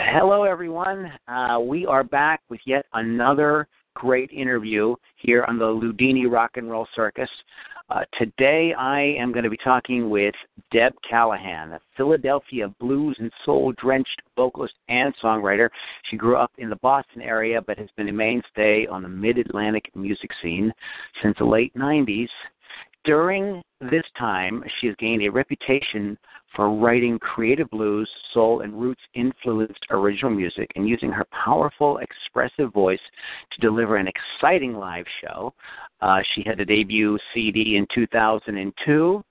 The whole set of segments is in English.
Hello, everyone. Uh, we are back with yet another great interview here on the Ludini Rock and Roll Circus. Uh, today, I am going to be talking with Deb Callahan, a Philadelphia blues and soul drenched vocalist and songwriter. She grew up in the Boston area but has been a mainstay on the mid Atlantic music scene since the late 90s. During this time, she has gained a reputation for writing creative blues, soul, and roots influenced original music and using her powerful, expressive voice to deliver an exciting live show. Uh, she had a debut CD in 2002.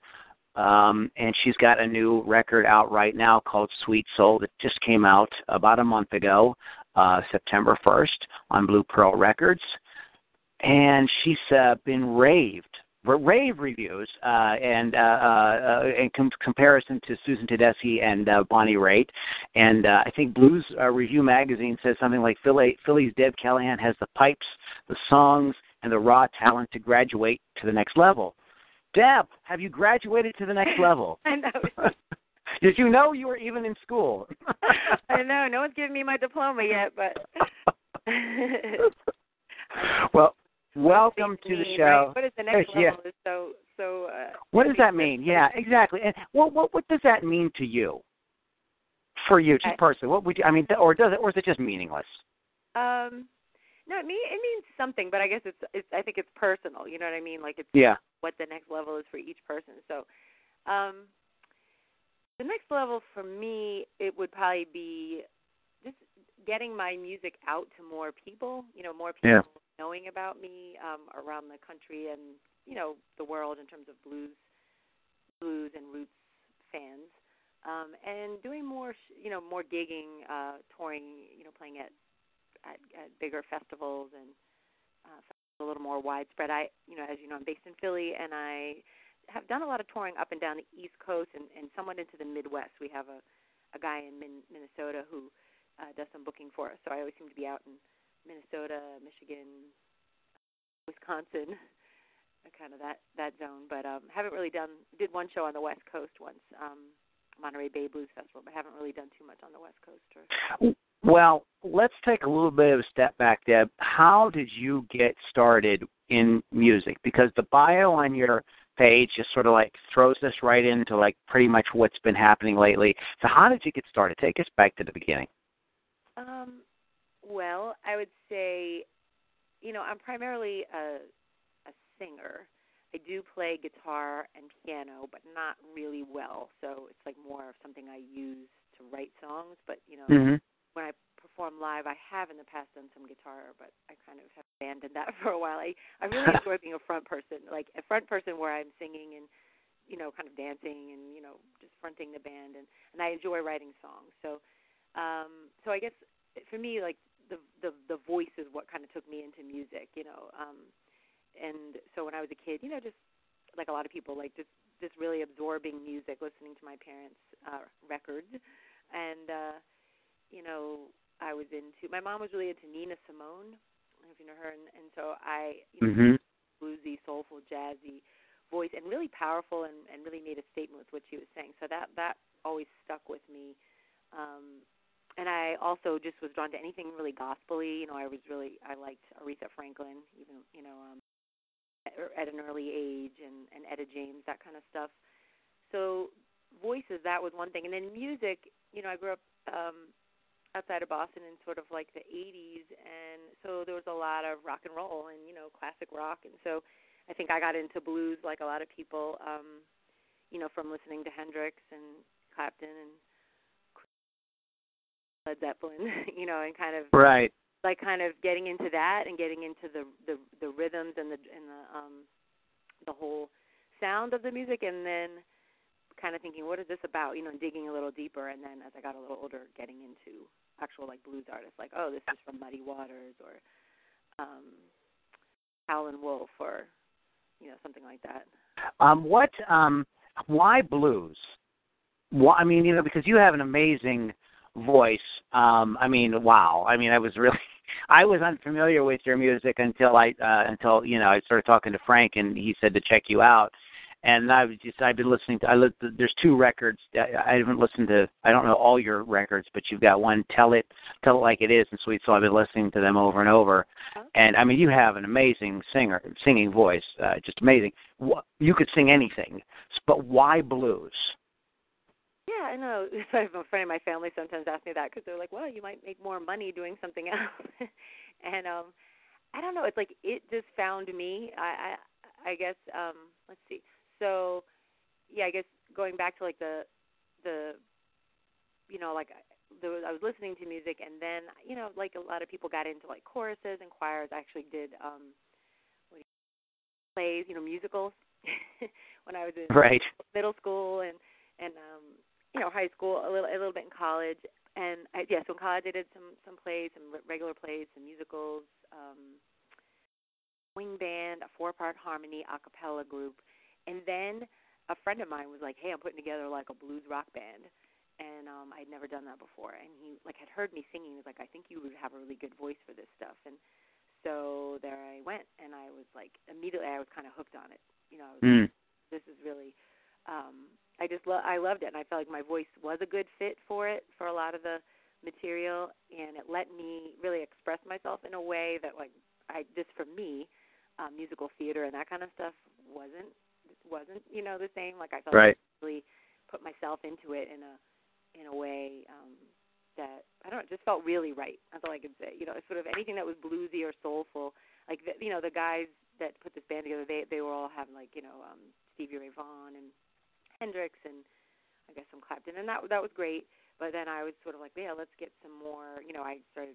Um, and she's got a new record out right now called Sweet Soul that just came out about a month ago, uh, September 1st, on Blue Pearl Records. And she's uh, been raved rave reviews uh, and uh, uh, in com- comparison to Susan Tedeschi and uh, Bonnie Raitt. And uh, I think Blues uh, Revue magazine says something like Philly, Philly's Deb Callahan has the pipes, the songs, and the raw talent to graduate to the next level. Deb, have you graduated to the next level? I know. Did you know you were even in school? I know. No one's given me my diploma yet, but. well, Welcome to the show. Right? What is the next yeah. level? Is so so. Uh, what does that mean? Yeah, exactly. And what what what does that mean to you? For you, just personally, what would you? I mean, or does it, or is it just meaningless? Um, no, it mean it means something, but I guess it's it's. I think it's personal. You know what I mean? Like it's yeah. what the next level is for each person. So, um, the next level for me, it would probably be getting my music out to more people. You know, more people yeah knowing about me um, around the country and you know the world in terms of blues, blues and roots fans, um, and doing more you know more gigging, uh, touring, you know playing at at, at bigger festivals and uh, a little more widespread. I you know as you know I'm based in Philly and I have done a lot of touring up and down the East Coast and, and somewhat into the Midwest. We have a a guy in Min- Minnesota who uh, does some booking for us, so I always seem to be out in Minnesota, Michigan, Wisconsin, kind of that that zone. But um, haven't really done did one show on the West Coast once, um, Monterey Bay Blues Festival, but haven't really done too much on the West Coast. Or... Well, let's take a little bit of a step back, Deb. How did you get started in music? Because the bio on your page just sort of like throws us right into like pretty much what's been happening lately. So how did you get started? Take us back to the beginning. Um, well, I would say, you know, I'm primarily a a singer. I do play guitar and piano, but not really well. So it's like more of something I use to write songs. But you know, mm-hmm. when I perform live, I have in the past done some guitar, but I kind of have abandoned that for a while. I I really enjoy being a front person, like a front person where I'm singing and you know, kind of dancing and you know, just fronting the band, and and I enjoy writing songs. So, um, so I guess for me, like the the the voice is what kind of took me into music, you know. Um, and so when I was a kid, you know, just like a lot of people, like just just really absorbing music, listening to my parents' uh, records, and uh, you know, I was into. My mom was really into Nina Simone. I don't know if you know her, and, and so I, you know, mm-hmm. bluesy, soulful, jazzy voice, and really powerful, and and really made a statement with what she was saying. So that that always stuck with me. Um, and I also just was drawn to anything really gospely. You know, I was really I liked Aretha Franklin, even you know, um, at, at an early age, and and Etta James, that kind of stuff. So voices, that was one thing, and then music. You know, I grew up um, outside of Boston in sort of like the '80s, and so there was a lot of rock and roll and you know classic rock, and so I think I got into blues like a lot of people. Um, you know, from listening to Hendrix and Clapton and Led Zeppelin, you know, and kind of right, like kind of getting into that and getting into the the the rhythms and the and the um the whole sound of the music, and then kind of thinking, what is this about? You know, digging a little deeper, and then as I got a little older, getting into actual like blues artists, like oh this is from Muddy Waters or um, Howlin' Wolf or you know something like that. Um, what? Um, why blues? Why, I mean, you know, because you have an amazing voice. Um, I mean, wow. I mean, I was really, I was unfamiliar with your music until I, uh, until you know, I started talking to Frank, and he said to check you out. And I was just, I've been listening to. I li- there's two records. I, I haven't listened to. I don't know all your records, but you've got one. Tell it, tell it like it is, and Sweet Soul. I've been listening to them over and over. And I mean, you have an amazing singer, singing voice, uh, just amazing. You could sing anything, but why blues? Yeah, I know. So A friend of my family sometimes asks me that because they're like, "Well, you might make more money doing something else." and um, I don't know. It's like it just found me. I I, I guess. Um, let's see. So, yeah, I guess going back to like the the, you know, like was, I was listening to music, and then you know, like a lot of people got into like choruses and choirs. I actually did um, what do you, plays, you know, musicals when I was in Right. middle school and and um you know high school a little a little bit in college. And I, yeah so in college I did some some plays some re- regular plays some musicals um wing band a four part harmony a cappella group. And then a friend of mine was like hey I'm putting together like a blues rock band. And um I'd never done that before. And he like had heard me singing. He was like I think you would have a really good voice for this stuff. And so there I went. And I was like immediately I was kind of hooked on it. You know I was Mm. this is really um I just lo- I loved it and I felt like my voice was a good fit for it for a lot of the material and it let me really express myself in a way that like I just for me um musical theater and that kind of stuff wasn't wasn't you know the same like I felt Right. like I really put myself into it in a in a way um that I don't know, just felt really right. That's all I could say. You know, it's sort of anything that was bluesy or soulful. Like the, you know, the guys that put this band together, they they were all having like you know um, Stevie Ray Vaughan and Hendrix and I guess some Clapton, and that that was great. But then I was sort of like, yeah, let's get some more. You know, I started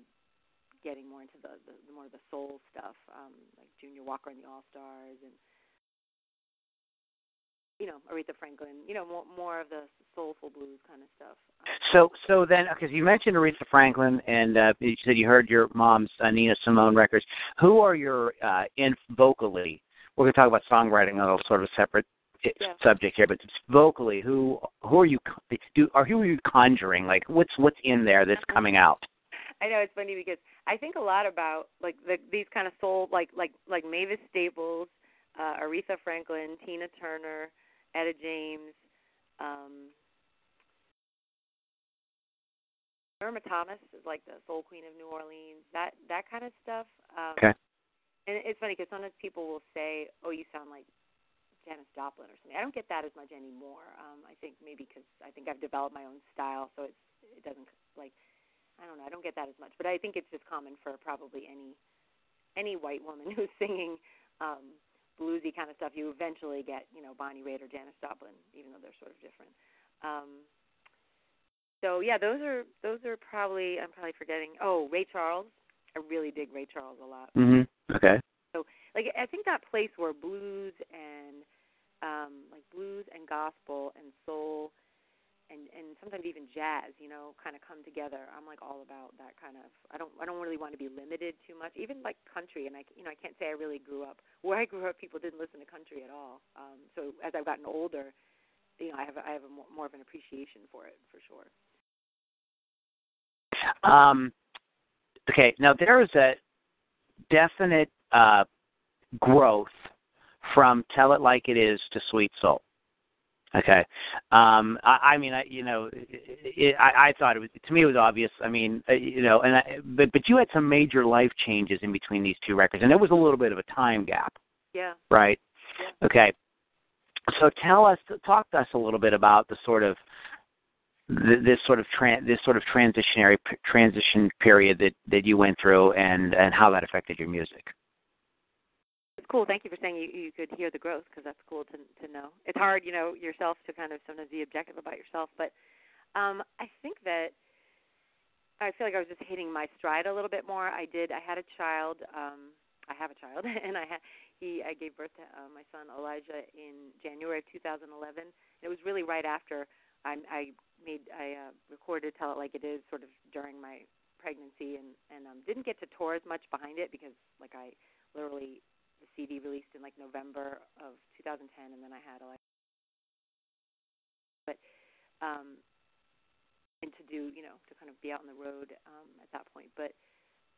getting more into the, the, the more of the soul stuff, um, like Junior Walker and the All Stars, and you know Aretha Franklin. You know, more more of the soulful blues kind of stuff. Um, So, so then, because you mentioned Aretha Franklin, and uh, you said you heard your mom's uh, Nina Simone records. Who are your uh, in vocally? We're going to talk about songwriting, a little sort of separate Yeah. subject here, but vocally, who who are you do? Or who are you conjuring? Like, what's what's in there that's coming out? I know it's funny because I think a lot about like the, these kind of soul, like like like Mavis Staples, uh, Aretha Franklin, Tina Turner, Etta James, um, Irma Thomas is like the soul queen of New Orleans. That that kind of stuff. Um, Okay. And it's funny because sometimes people will say, "Oh, you sound like Janis Joplin or something." I don't get that as much anymore. Um, I think maybe because I think I've developed my own style, so it's it doesn't like I don't know. I don't get that as much, but I think it's just common for probably any any white woman who's singing um, bluesy kind of stuff. You eventually get you know Bonnie Raitt or Janis Joplin, even though they're sort of different. Um, so yeah, those are those are probably I'm probably forgetting. Oh, Ray Charles. I really dig Ray Charles a lot Mm-hmm. Okay. So like I think that place where blues and um like blues and gospel and soul and and sometimes even jazz, you know, kind of come together. I'm like all about that kind of. I don't I don't really want to be limited too much. Even like country, and I you know I can't say I really grew up where I grew up. People didn't listen to country at all. Um, so as I've gotten older, you know, I have I have a more, more of an appreciation for it for sure. Um, okay. Now there is a definite uh, growth from "Tell It Like It Is" to "Sweet Soul." Okay. Um, I, I mean, I, you know, it, I, I thought it was to me it was obvious. I mean, uh, you know, and I, but but you had some major life changes in between these two records, and there was a little bit of a time gap, Yeah. right? Yeah. Okay. So tell us, talk to us a little bit about the sort of th- this sort of tran- this sort of transitionary p- transition period that that you went through, and and how that affected your music. Cool. Thank you for saying you, you could hear the growth because that's cool to to know. It's hard, you know, yourself to kind of sometimes be objective about yourself, but um, I think that I feel like I was just hitting my stride a little bit more. I did. I had a child. Um, I have a child, and I had he. I gave birth to uh, my son Elijah in January of 2011. It was really right after I, I made I uh, recorded "Tell It Like It Is" sort of during my philosophy, and and um, didn't get to tour as much behind it because like I literally the CD released in like November of 2010, and then I had a like, but um, and to do you know to kind of be out on the road um, at that point, but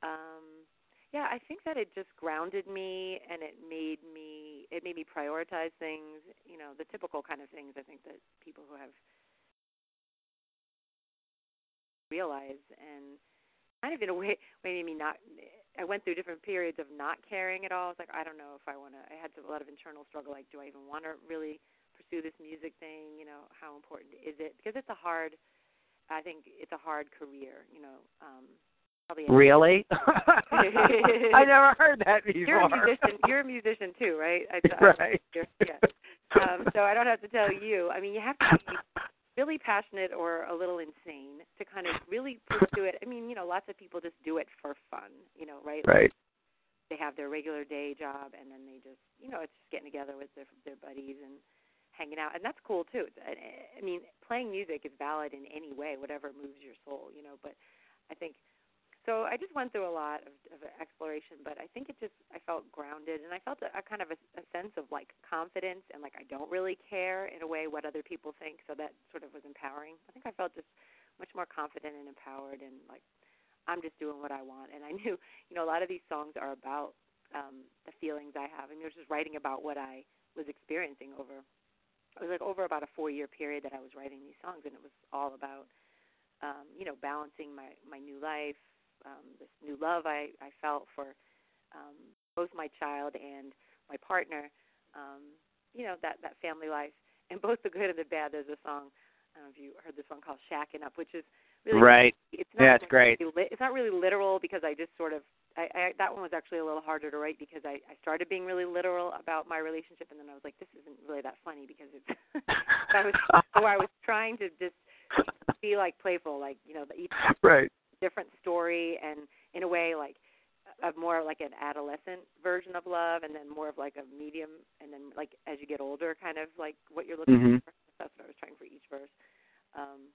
um, yeah, I think that it just grounded me and it made me it made me prioritize things, you know, the typical kind of things I think that people who have realize and kind of in a way made me not I went through different periods of not caring at all. I was like I don't know if I want to I had a lot of internal struggle like do I even want to really pursue this music thing, you know, how important is it? Because it's a hard I think it's a hard career, you know. Um Probably really? I never heard that before. You're a musician. You're a musician too, right? I, I, right. Yeah. Um, so I don't have to tell you. I mean, you have to be really passionate or a little insane to kind of really pursue it. I mean, you know, lots of people just do it for fun, you know, right? Right. They have their regular day job, and then they just, you know, it's just getting together with their their buddies and hanging out, and that's cool too. I mean, playing music is valid in any way, whatever moves your soul, you know. But I think so I just went through a lot of, of exploration, but I think it just I felt grounded and I felt a, a kind of a, a sense of like confidence and like I don't really care in a way what other people think. So that sort of was empowering. I think I felt just much more confident and empowered and like I'm just doing what I want. And I knew, you know, a lot of these songs are about um, the feelings I have. I mean, I was just writing about what I was experiencing over. It was like over about a four-year period that I was writing these songs, and it was all about, um, you know, balancing my my new life, um, this new love I, I felt for um, both my child and my partner. Um, you know that that family life, and both the good and the bad. There's a song. I don't know if you heard this one called "Shacking Up," which is really right. It's not yeah, it's great. Really, it's not really literal because I just sort of I, I that one was actually a little harder to write because I I started being really literal about my relationship and then I was like this isn't really that funny because it's I was so I was trying to just be like playful like you know the each right different story and in a way like of more like an adolescent version of love and then more of like a medium and then like as you get older kind of like what you're looking mm-hmm. for. That's what i was trying for each verse. Um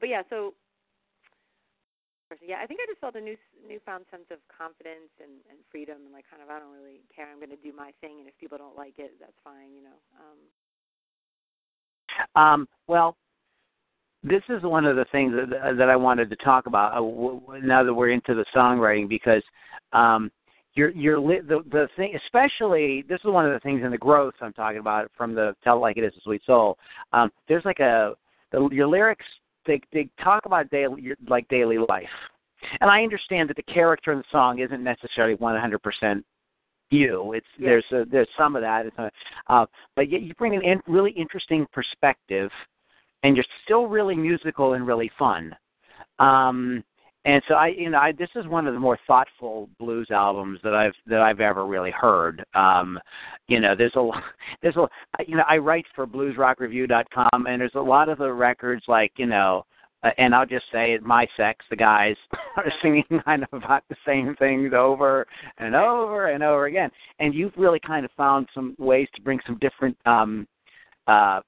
but yeah so yeah i think i just felt a new newfound sense of confidence and and freedom and like kind of i don't really care. I'm going to do my thing and if people don't like it that's fine you know um. Um well this is one of the things that, that I wanted to talk about uh, now that we're into the songwriting because um, you're you're li- the the thing especially this is one of the things in the growth I'm talking about from the Tell It Like It Is a Sweet Soul. Um, there's like a the, your lyrics they they talk about daily like daily life, and I understand that the character in the song isn't necessarily 100 percent you. It's yes. there's a, there's some of that, uh, but yet you bring an in, really interesting perspective and you're still really musical and really fun. Um, and so I, you know, I, this is one of the more thoughtful blues albums that I've that I've ever really heard. Um, you know, there's a, there's a, you know, I write for BluesRockReview.com, and there's a lot of the records like, you know, uh, and I'll just say it, my sex, the guys are singing kind of about the same things over and over and over again. And you've really kind of found some ways to bring some different um, uh,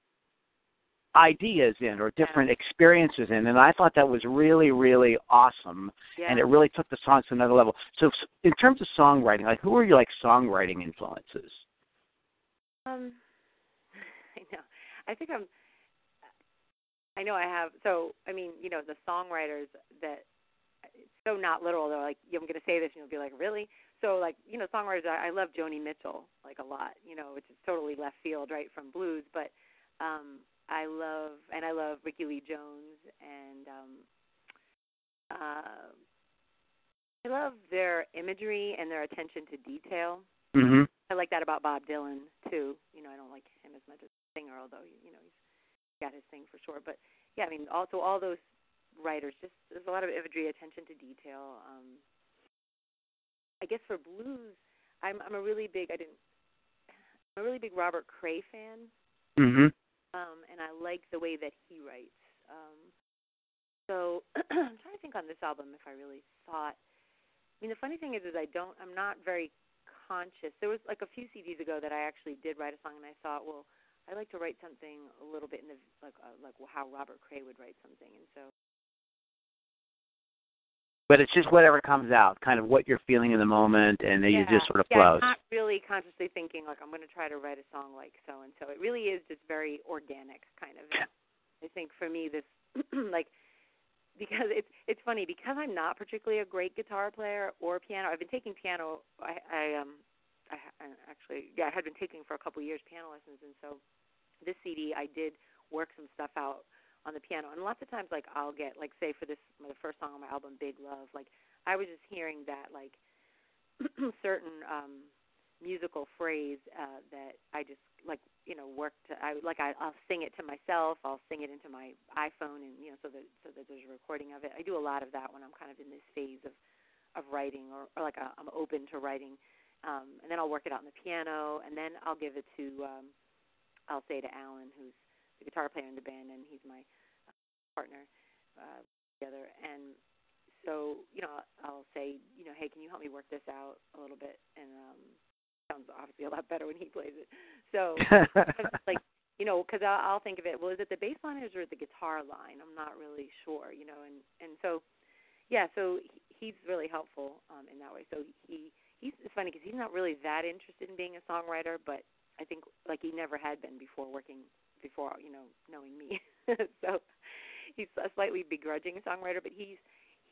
ideas in or different yeah. experiences in and i thought that was really really awesome yeah. and it really took the songs to another level so in terms of songwriting like who are your like songwriting influences um i know i think i'm i know i have so i mean you know the songwriters that it's so not literal they're like i'm going to say this and you'll be like really so like you know songwriters i, I love joni mitchell like a lot you know which is totally left field right from blues but um I love and I love Rickie Lee Jones and um uh I love their imagery and their attention to detail. Mhm. I like that about Bob Dylan too. You know, I don't like him as much as a singer, although you know he's got his thing for sure. But yeah, I mean, also all those writers, just there's a lot of imagery, attention to detail. Um, I guess for blues, I'm I'm a really big I didn't I'm a really big Robert Cray fan. Mhm um, and I like the way that he writes. Um, so I'm trying to think on this album if I really thought. I mean, the funny thing is, is I don't. I'm not very conscious. There was like a few CDs ago that I actually did write a song, and I thought, well, I'd like to write something a little bit in the like uh, like how Robert Cray would write something, and so. But it's just whatever comes out, kind of what you're feeling in the moment, and then yeah. it just sort of yeah, flows. I'm not really consciously thinking like I'm going to try to write a song like so and so. It really is just very organic, kind of. I think for me, this like because it's it's funny because I'm not particularly a great guitar player or piano. I've been taking piano. I, I um I, I actually yeah I had been taking for a couple of years piano lessons, and so this CD I did work some stuff out on the piano. And lots of times, like I'll get like say for this the first song on my album, Big Love, like I was just hearing that like certain um musical phrase uh that I just like you know work to I like I I'll sing it to myself I'll sing it into my iPhone and you know so that so that there's a recording of it I do a lot of that when I'm kind of in this phase of of writing or, or like i I'm open to writing um and then I'll work it out on the piano and then I'll give it to um I'll say to Alan who's the guitar player in the band, and he's my uh, partner uh, together. And so, you know, I'll say, you know, hey, can you help me work this out a little bit? And um, sounds obviously a lot better when he plays it. So, like, you know, because I'll, I'll think of it. Well, is it the bass line or is it the guitar line? I'm not really sure, you know. And and so, yeah. So he's really helpful um, in that way. So he he's it's funny because he's not really that interested in being a songwriter, but I think like he never had been before working before you know knowing me. so he's a slightly begrudging songwriter, but he's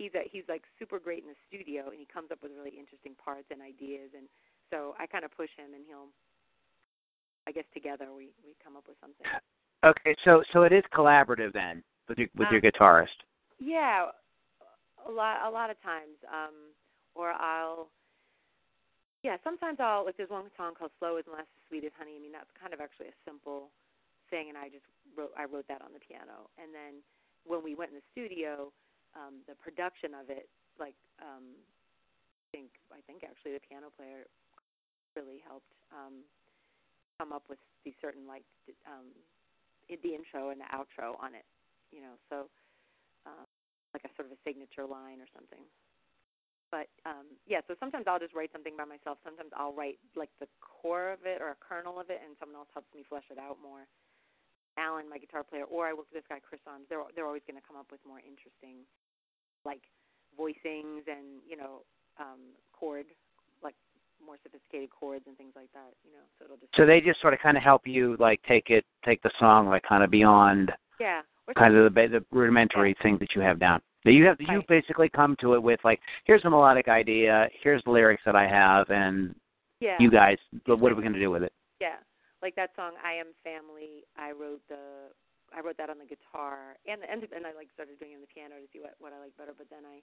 he's a, he's like super great in the studio, and he comes up with really interesting parts and ideas. And so I kind of push him, and he'll, I guess together we we come up with something. Okay, so so it is collaborative then with your with um, your guitarist. Yeah, a lot a lot of times, um, or I'll. Yeah, sometimes I'll like there's one song called "Slow Is Less Sweet as Honey." I mean, that's kind of actually a simple thing, and I just wrote I wrote that on the piano. And then when we went in the studio, um, the production of it, like um, I think I think actually the piano player really helped um, come up with these certain like um, the intro and the outro on it, you know. So um, like a sort of a signature line or something. But um, yeah, so sometimes I'll just write something by myself. Sometimes I'll write like the core of it or a kernel of it, and someone else helps me flesh it out more. Alan, my guitar player, or I work with this guy Chris Arms, they're they're always going to come up with more interesting, like voicings and you know um, chord, like more sophisticated chords and things like that. You know, so it'll just. So they just sort of kind of help you like take it, take the song like kind of beyond. Yeah. Kind of the, the rudimentary yeah. things that you have down. So you have right. you basically come to it with like, here's a melodic idea, here's the lyrics that I have, and yeah. you guys, what are we going to do with it? Yeah like that song "I Am Family." I wrote the I wrote that on the guitar, and and and I like started doing it on the piano to see what what I like better. But then I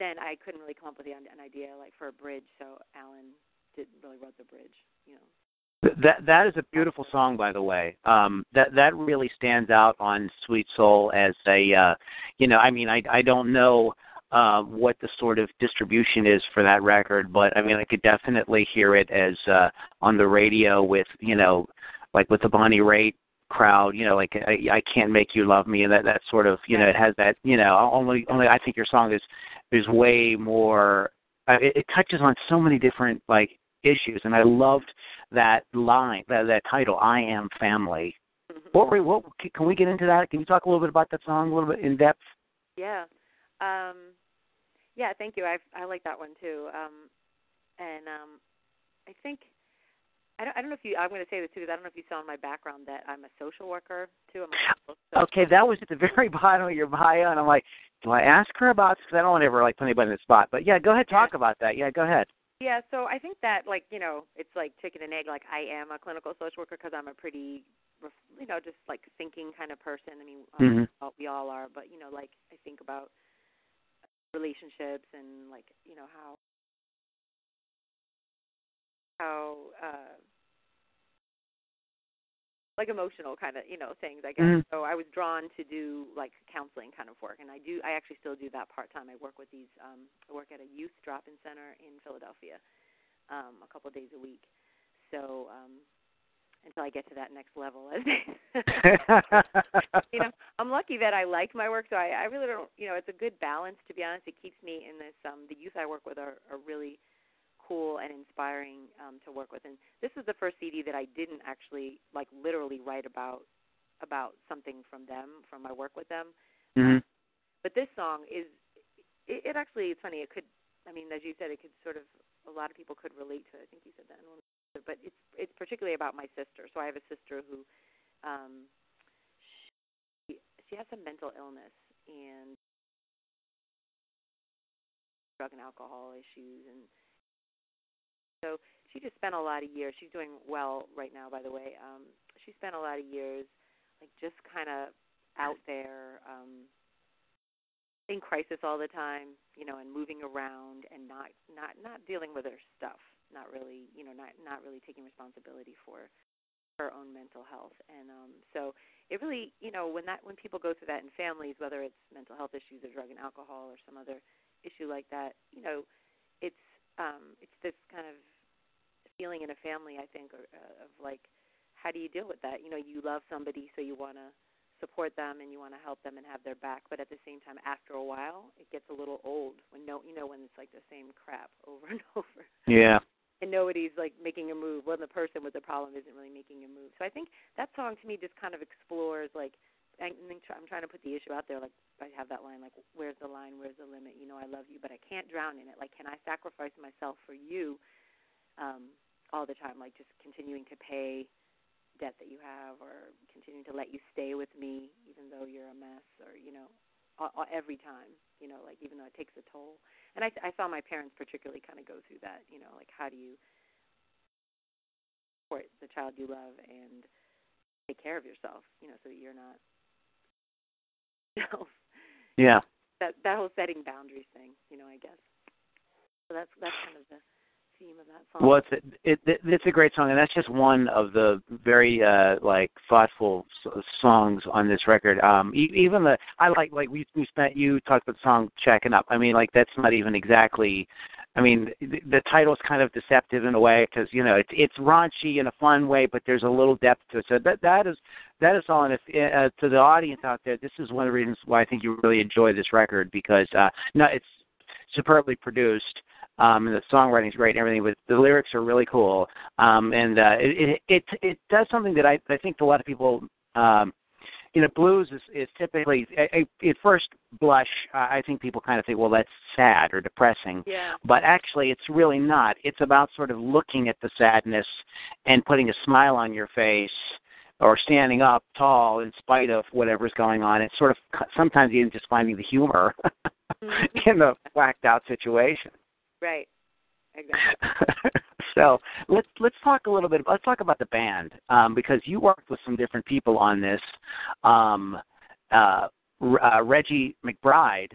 then I couldn't really come up with an idea like for a bridge, so Alan did really wrote the bridge. You know. That that is a beautiful song, by the way. Um, that that really stands out on Sweet Soul as a, uh, you know, I mean, I I don't know uh, what the sort of distribution is for that record, but I mean, I could definitely hear it as uh, on the radio with you know, like with the Bonnie Raitt crowd, you know, like I, I can't make you love me, and that that sort of you know, it has that you know, only only I think your song is is way more. Uh, it, it touches on so many different like issues, and I loved that line, that that title, "I Am Family." Mm-hmm. What, were, what can we get into that? Can you talk a little bit about that song, a little bit in depth? Yeah. Um, yeah, thank you. I I like that one too. Um, and um, I think I don't I don't know if you I'm going to say this too because I don't know if you saw in my background that I'm a social worker too. I'm okay, that was at the very bottom of your bio, and I'm like, do I ask her about? Because I don't want to ever like put anybody in the spot. But yeah, go ahead, talk yeah. about that. Yeah, go ahead. Yeah, so I think that like you know it's like chicken and egg. Like I am a clinical social worker because I'm a pretty you know just like thinking kind of person. I mean, um, mm-hmm. we all are, but you know like I think about relationships and like you know how how uh like emotional kind of you know things i guess. Mm-hmm. so i was drawn to do like counseling kind of work and i do i actually still do that part time i work with these um i work at a youth drop in center in philadelphia um a couple of days a week. So um until I get to that next level. you know, I'm lucky that I like my work, so I, I really don't. You know, it's a good balance. To be honest, it keeps me in this. Um, the youth I work with are, are really cool and inspiring um, to work with. And this is the first CD that I didn't actually like literally write about about something from them, from my work with them. Mm-hmm. But this song is it, it actually it's funny. It could, I mean, as you said, it could sort of a lot of people could relate to. it. I think you said that in one, but it's it's particularly about my sister. So I have a sister who, um, she she has some mental illness and drug and alcohol issues and so she just spent a lot of years she's doing well right now by the way um she spent a lot of years like just kind of out there um in crisis all the time, you know, and moving around and not not not dealing with her stuff, not really, you know, not not really taking responsibility for her own mental health. And um so it really, you know, when that when people go through that in families, whether it's mental health issues or drug and alcohol or some other issue like that, you know, it's um it's this kind of feeling in a family, I think, or, uh, of like how do you deal with that? You know, you love somebody so you want to support them and you want to help them and have their back but at the same time after a while it gets a little old when no you know when it's like the same crap over and over yeah and nobody's like making a move when the person with the problem isn't really making a move so i think that song to me just kind of explores like I'm trying to put the issue out there. Like I have that line, like, "Where's the line? Where's the limit? You know, I love you, but I can't drown in it. Like, can I sacrifice myself for you um, all the time? Like, just continuing to pay debt that you have or continuing to let you stay with me even though you're a mess or you know every time you know like even though it takes a toll and i i saw my parents particularly kind of go through that you know like how do you support the child you love and take care of yourself you know so that you're not you know yeah. That that whole setting boundaries thing you know i guess. So that's that's kind of the theme of that song. Well, it's it, it, it's a great song, and that's just one of the very uh like thoughtful songs on this record. Um, even the I like like we we spent you talked about the song "Shacking Up." I mean, like that's not even exactly. I mean, the, the title's kind of deceptive in a way because you know it's it's raunchy in a fun way, but there's a little depth to it. So that that is that is all. And if, uh, to the audience out there, this is one of the reasons why I think you really enjoy this record because uh, no, it's superbly produced. Um, and the songwriting is great and everything, but the lyrics are really cool. Um, and uh, it, it it it does something that I I think a lot of people um, you know, blues is, is typically at first blush. I think people kind of think, well, that's sad or depressing. Yeah. But actually, it's really not. It's about sort of looking at the sadness and putting a smile on your face, or standing up tall in spite of whatever's going on. It's sort of sometimes even just finding the humor mm-hmm. in the whacked out situation. Right. Exactly. so let's let's talk a little bit. Let's talk about the band um, because you worked with some different people on this. Um, uh, uh, Reggie McBride,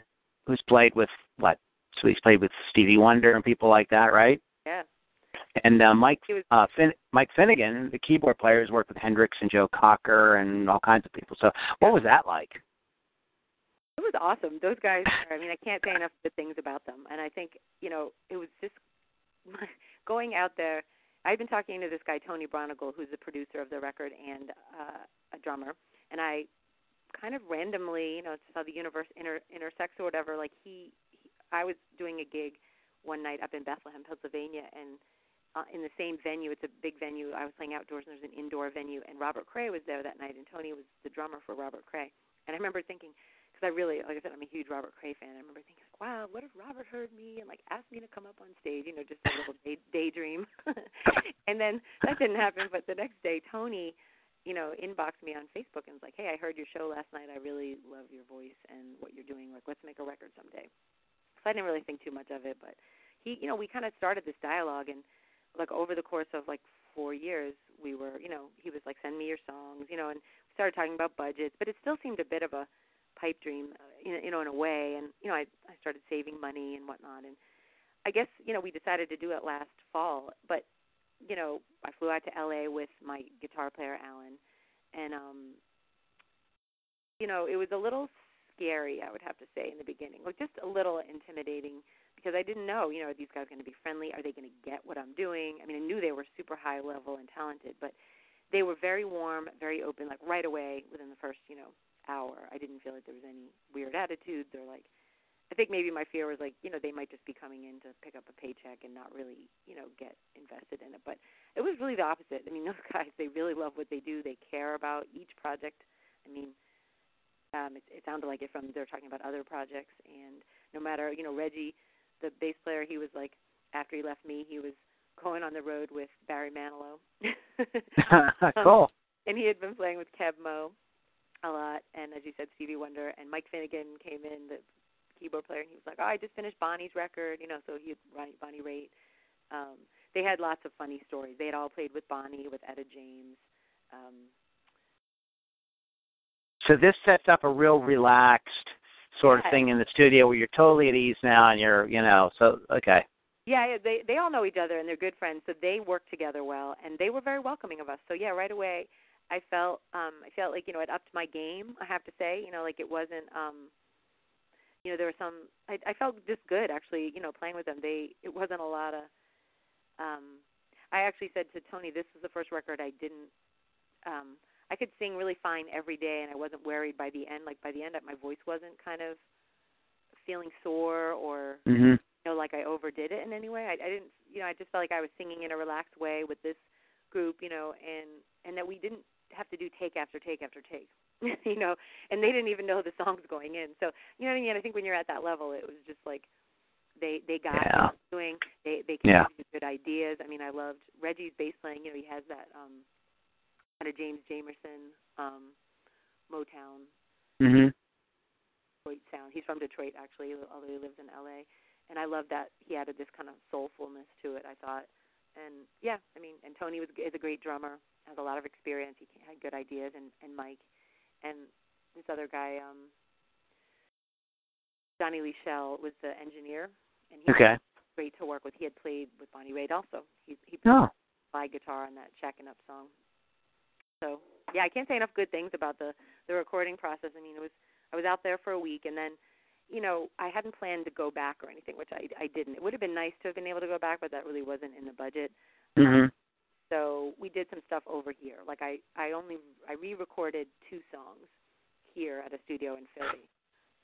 who's played with what? So he's played with Stevie Wonder and people like that, right? Yeah. And uh, Mike was, uh, fin- Mike Finnegan, the keyboard player, has worked with Hendrix and Joe Cocker and all kinds of people. So what was that like? Was awesome. Those guys. Are, I mean, I can't say enough good things about them. And I think you know, it was just going out there. I've been talking to this guy Tony Braunagel, who's the producer of the record and uh, a drummer, and I kind of randomly, you know, it's how the universe inter- intersects or whatever. Like he, he, I was doing a gig one night up in Bethlehem, Pennsylvania, and uh, in the same venue. It's a big venue. I was playing outdoors, and there's an indoor venue, and Robert Cray was there that night, and Tony was the drummer for Robert Cray. And I remember thinking, because I really, like I said, I'm a huge Robert Cray fan. I remember thinking, like, wow, what if Robert heard me and like asked me to come up on stage? You know, just a little day, daydream. and then that didn't happen. But the next day, Tony, you know, inboxed me on Facebook and was like, hey, I heard your show last night. I really love your voice and what you're doing. Like, let's make a record someday. So I didn't really think too much of it, but he, you know, we kind of started this dialogue and like over the course of like four years, we were, you know, he was like, send me your songs, you know, and we started talking about budgets, but it still seemed a bit of a pipe dream, uh, you know, in a way. And you know, I I started saving money and whatnot, and I guess you know we decided to do it last fall. But you know, I flew out to LA with my guitar player Alan, and um, you know, it was a little scary, I would have to say, in the beginning, like just a little intimidating because I didn't know, you know, are these guys going to be friendly? Are they going to get what I'm doing? I mean, I knew they were super high level and talented, but they were very warm, very open, like right away within the first, you know, hour. I didn't feel like there was any weird attitudes or like I think maybe my fear was like, you know, they might just be coming in to pick up a paycheck and not really, you know, get invested in it. But it was really the opposite. I mean, those guys, they really love what they do. They care about each project. I mean, um, it, it sounded like it from they're talking about other projects, and no matter you know Reggie, the bass player, he was like after he left me, he was going on the road with Barry Manilow. cool. Um, and he had been playing with Keb Mo a lot, and as you said, Stevie Wonder and Mike Finnegan came in, the keyboard player, and he was like, "Oh, I just finished Bonnie's record," you know. So he Bonnie Raitt. Um, they had lots of funny stories. They had all played with Bonnie, with Etta James. Um, so this sets up a real relaxed sort of thing in the studio where you're totally at ease now, and you're, you know, so okay. Yeah, they they all know each other and they're good friends, so they work together well, and they were very welcoming of us. So yeah, right away, I felt um I felt like you know it upped my game. I have to say, you know, like it wasn't um you know there were some I, I felt just good actually, you know, playing with them. They it wasn't a lot of um I actually said to Tony, this is the first record I didn't um I could sing really fine every day, and I wasn't worried by the end. Like by the end, my voice wasn't kind of feeling sore or mm-hmm. you know like I overdid it in any way. I, I didn't, you know, I just felt like I was singing in a relaxed way with this group, you know, and and that we didn't have to do take after take after take, you know, and they didn't even know the songs going in. So you know what I mean? I think when you're at that level, it was just like they they got yeah. what doing. They they came yeah. up with good ideas. I mean, I loved Reggie's bass playing. You know, he has that um kind of James Jamerson, um, Motown, mm-hmm. Detroit sound. He's from Detroit actually, although he lives in L.A. And I love that he added this kind of soulfulness to it. I thought, and yeah, I mean, and Tony was is a great drummer, has a lot of experience. He had good ideas, and and Mike, and this other guy, um, Johnny Lee Schell was the engineer, and he okay. was great to work with. He had played with Bonnie Raitt also. He he played oh. slide guitar on that Shacking Up song. So yeah, I can't say enough good things about the the recording process. I mean, it was I was out there for a week, and then you know I hadn't planned to go back or anything, which I I didn't. It would have been nice to have been able to go back, but that really wasn't in the budget. Mm-hmm. Um, so we did some stuff over here. Like I I only I re-recorded two songs here at a studio in Philly,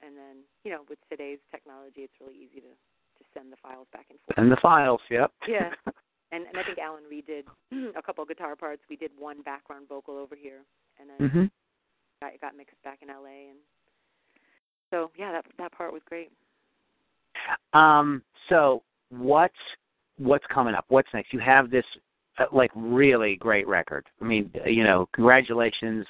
and then you know with today's technology, it's really easy to to send the files back and forth. And the files, yep. Yeah. and and I think Alan redid a couple of guitar parts. We did one background vocal over here, and then mm-hmm. got got mixed back in L.A. And so yeah, that that part was great. Um. So what's what's coming up? What's next? You have this like really great record. I mean, you know, congratulations.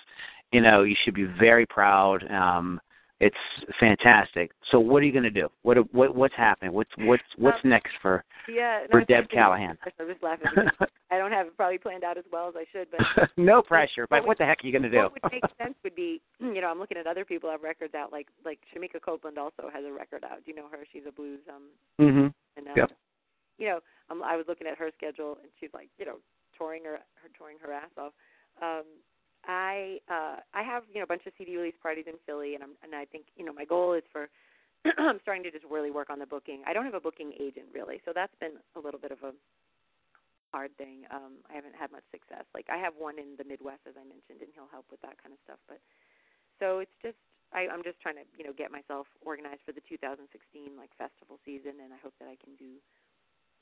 You know, you should be very proud. Um, it's fantastic. So what are you going to do? What what what's happening? What's what's what's um, next for yeah, for Deb Callahan? I'm just laughing. I don't have it probably planned out as well as I should, but no pressure. But what, what the heck are you going to do? What would make sense would be, you know, I'm looking at other people have records out. Like like Shemekia Copeland also has a record out. Do you know her? She's a blues um. Mhm. And, uh, yep. You know, um, I was looking at her schedule, and she's like, you know, touring her her touring her ass off. Um, I uh I have you know a bunch of CD release parties in Philly, and I'm and I think you know my goal is for I'm starting to just really work on the booking. I don't have a booking agent really, so that's been a little bit of a hard thing. Um, I haven't had much success. Like I have one in the Midwest, as I mentioned, and he'll help with that kind of stuff. But so it's just I, I'm just trying to you know get myself organized for the 2016 like festival season, and I hope that I can do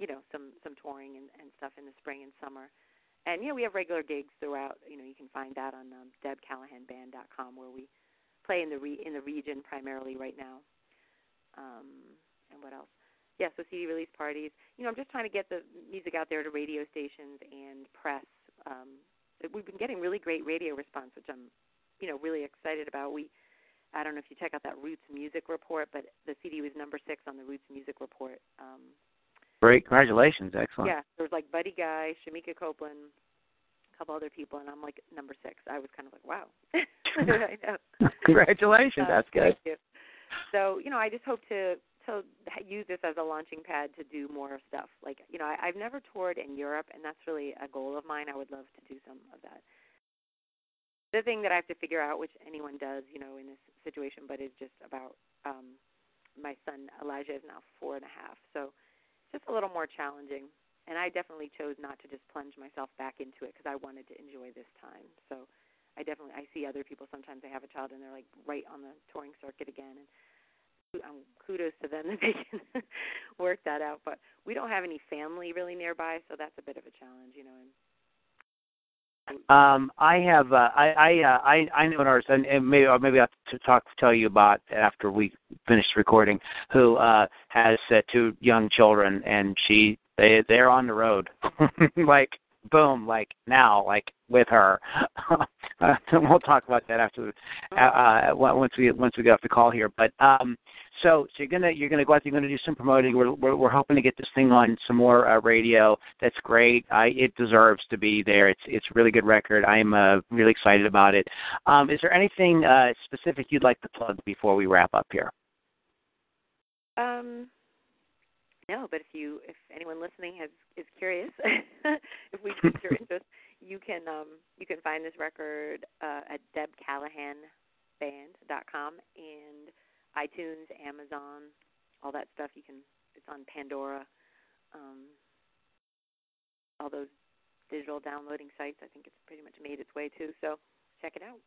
you know some some touring and, and stuff in the spring and summer and know we have regular gigs throughout. You know you can find that on um, DebCallahanBand.com where we play in the re- in the region primarily right now. Um, and what else? Yeah, so CD release parties. You know I'm just trying to get the music out there to radio stations and press. Um, we've been getting really great radio response, which I'm you know really excited about. We I don't know if you check out that Roots Music Report, but the CD was number six on the Roots Music Report. Um, Great, congratulations, excellent. Yeah, there was like Buddy Guy, Shemekia Copeland, a couple other people, and I'm like number six. I was kind of like, wow. I know. Congratulations, uh, that's good. You. So you know, I just hope to to use this as a launching pad to do more stuff. Like you know, I, I've never toured in Europe, and that's really a goal of mine. I would love to do some of that. The thing that I have to figure out, which anyone does, you know, in this situation, but is just about um, my son Elijah is now four and a half, so just a little more challenging. And I definitely chose not to just plunge myself back into it because I wanted to enjoy this time. So I definitely I see other people sometimes they have a child and they're like right on the touring circuit again and um, kudos to them that they can work that out. But we don't have any family really nearby, so that's a bit of a challenge, you know. And Um, I have uh, I I, uh, I I know an artist, and, and maybe or maybe I'll to talk to tell you about after we finish recording, who uh, has uh, two young children, and she they they're on the road, like boom, like now, like with her. uh, we'll talk about that after uh, uh, once we once we get off the call here. But um, so so you're gonna you're gonna go out. There, you're gonna do some promoting. We're we're, we're hoping to get this thing on some more uh, radio. That's great. I it deserves to be there. It's it's a really good record. I'm uh, really excited about it. Um, is there anything uh, specific you'd like to plug before we wrap up here? Um, no, but if you if anyone listening has is curious, if we piqued your interest, you can um you can find this record uh, at debcallahanband.com and iTunes, Amazon, all that stuff. You can it's on Pandora, um, all those digital downloading sites. I think it's pretty much made its way too. So check it out.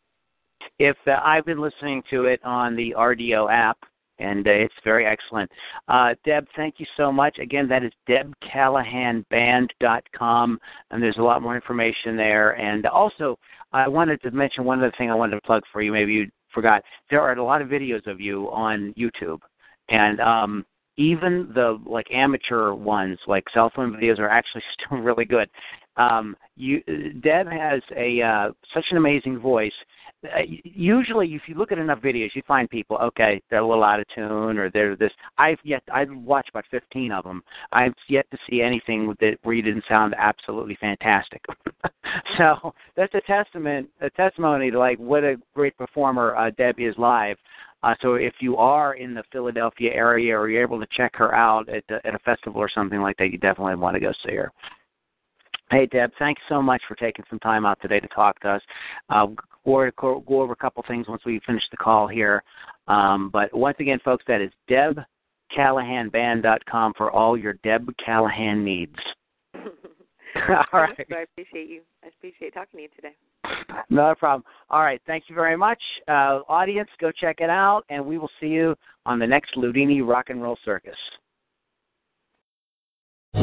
If uh, I've been listening to it on the Rdio app, and uh, it's very excellent. Uh, Deb, thank you so much. Again, that is debcallahanband.com, and there's a lot more information there. And also, I wanted to mention one other thing I wanted to plug for you. Maybe you forgot. There are a lot of videos of you on YouTube, and um, even the like amateur ones, like cell phone videos, are actually still really good. Um, you, Deb has a uh, such an amazing voice. Uh, usually if you look at enough videos you find people okay they're a little out of tune or they're this. I've yet i've watched about 15 of them i've yet to see anything that where you didn't sound absolutely fantastic. So that's a testament a testimony to like what a great performer uh, debbie is live. Uh, so if you are in the Philadelphia area or you're able to check her out at, at a festival or something like that, you definitely want to go see her. Hey, Deb, thanks so much for taking some time out today to talk to us. Uh, we'll go over a couple things once we finish the call here. Um, but once again, folks, that is debcallahanband.com for all your Deb Callahan needs. all right. I appreciate you. I appreciate talking to you today. No problem. All right. Thank you very much. Uh, audience, go check it out, and we will see you on the next Loudini Rock and Roll Circus.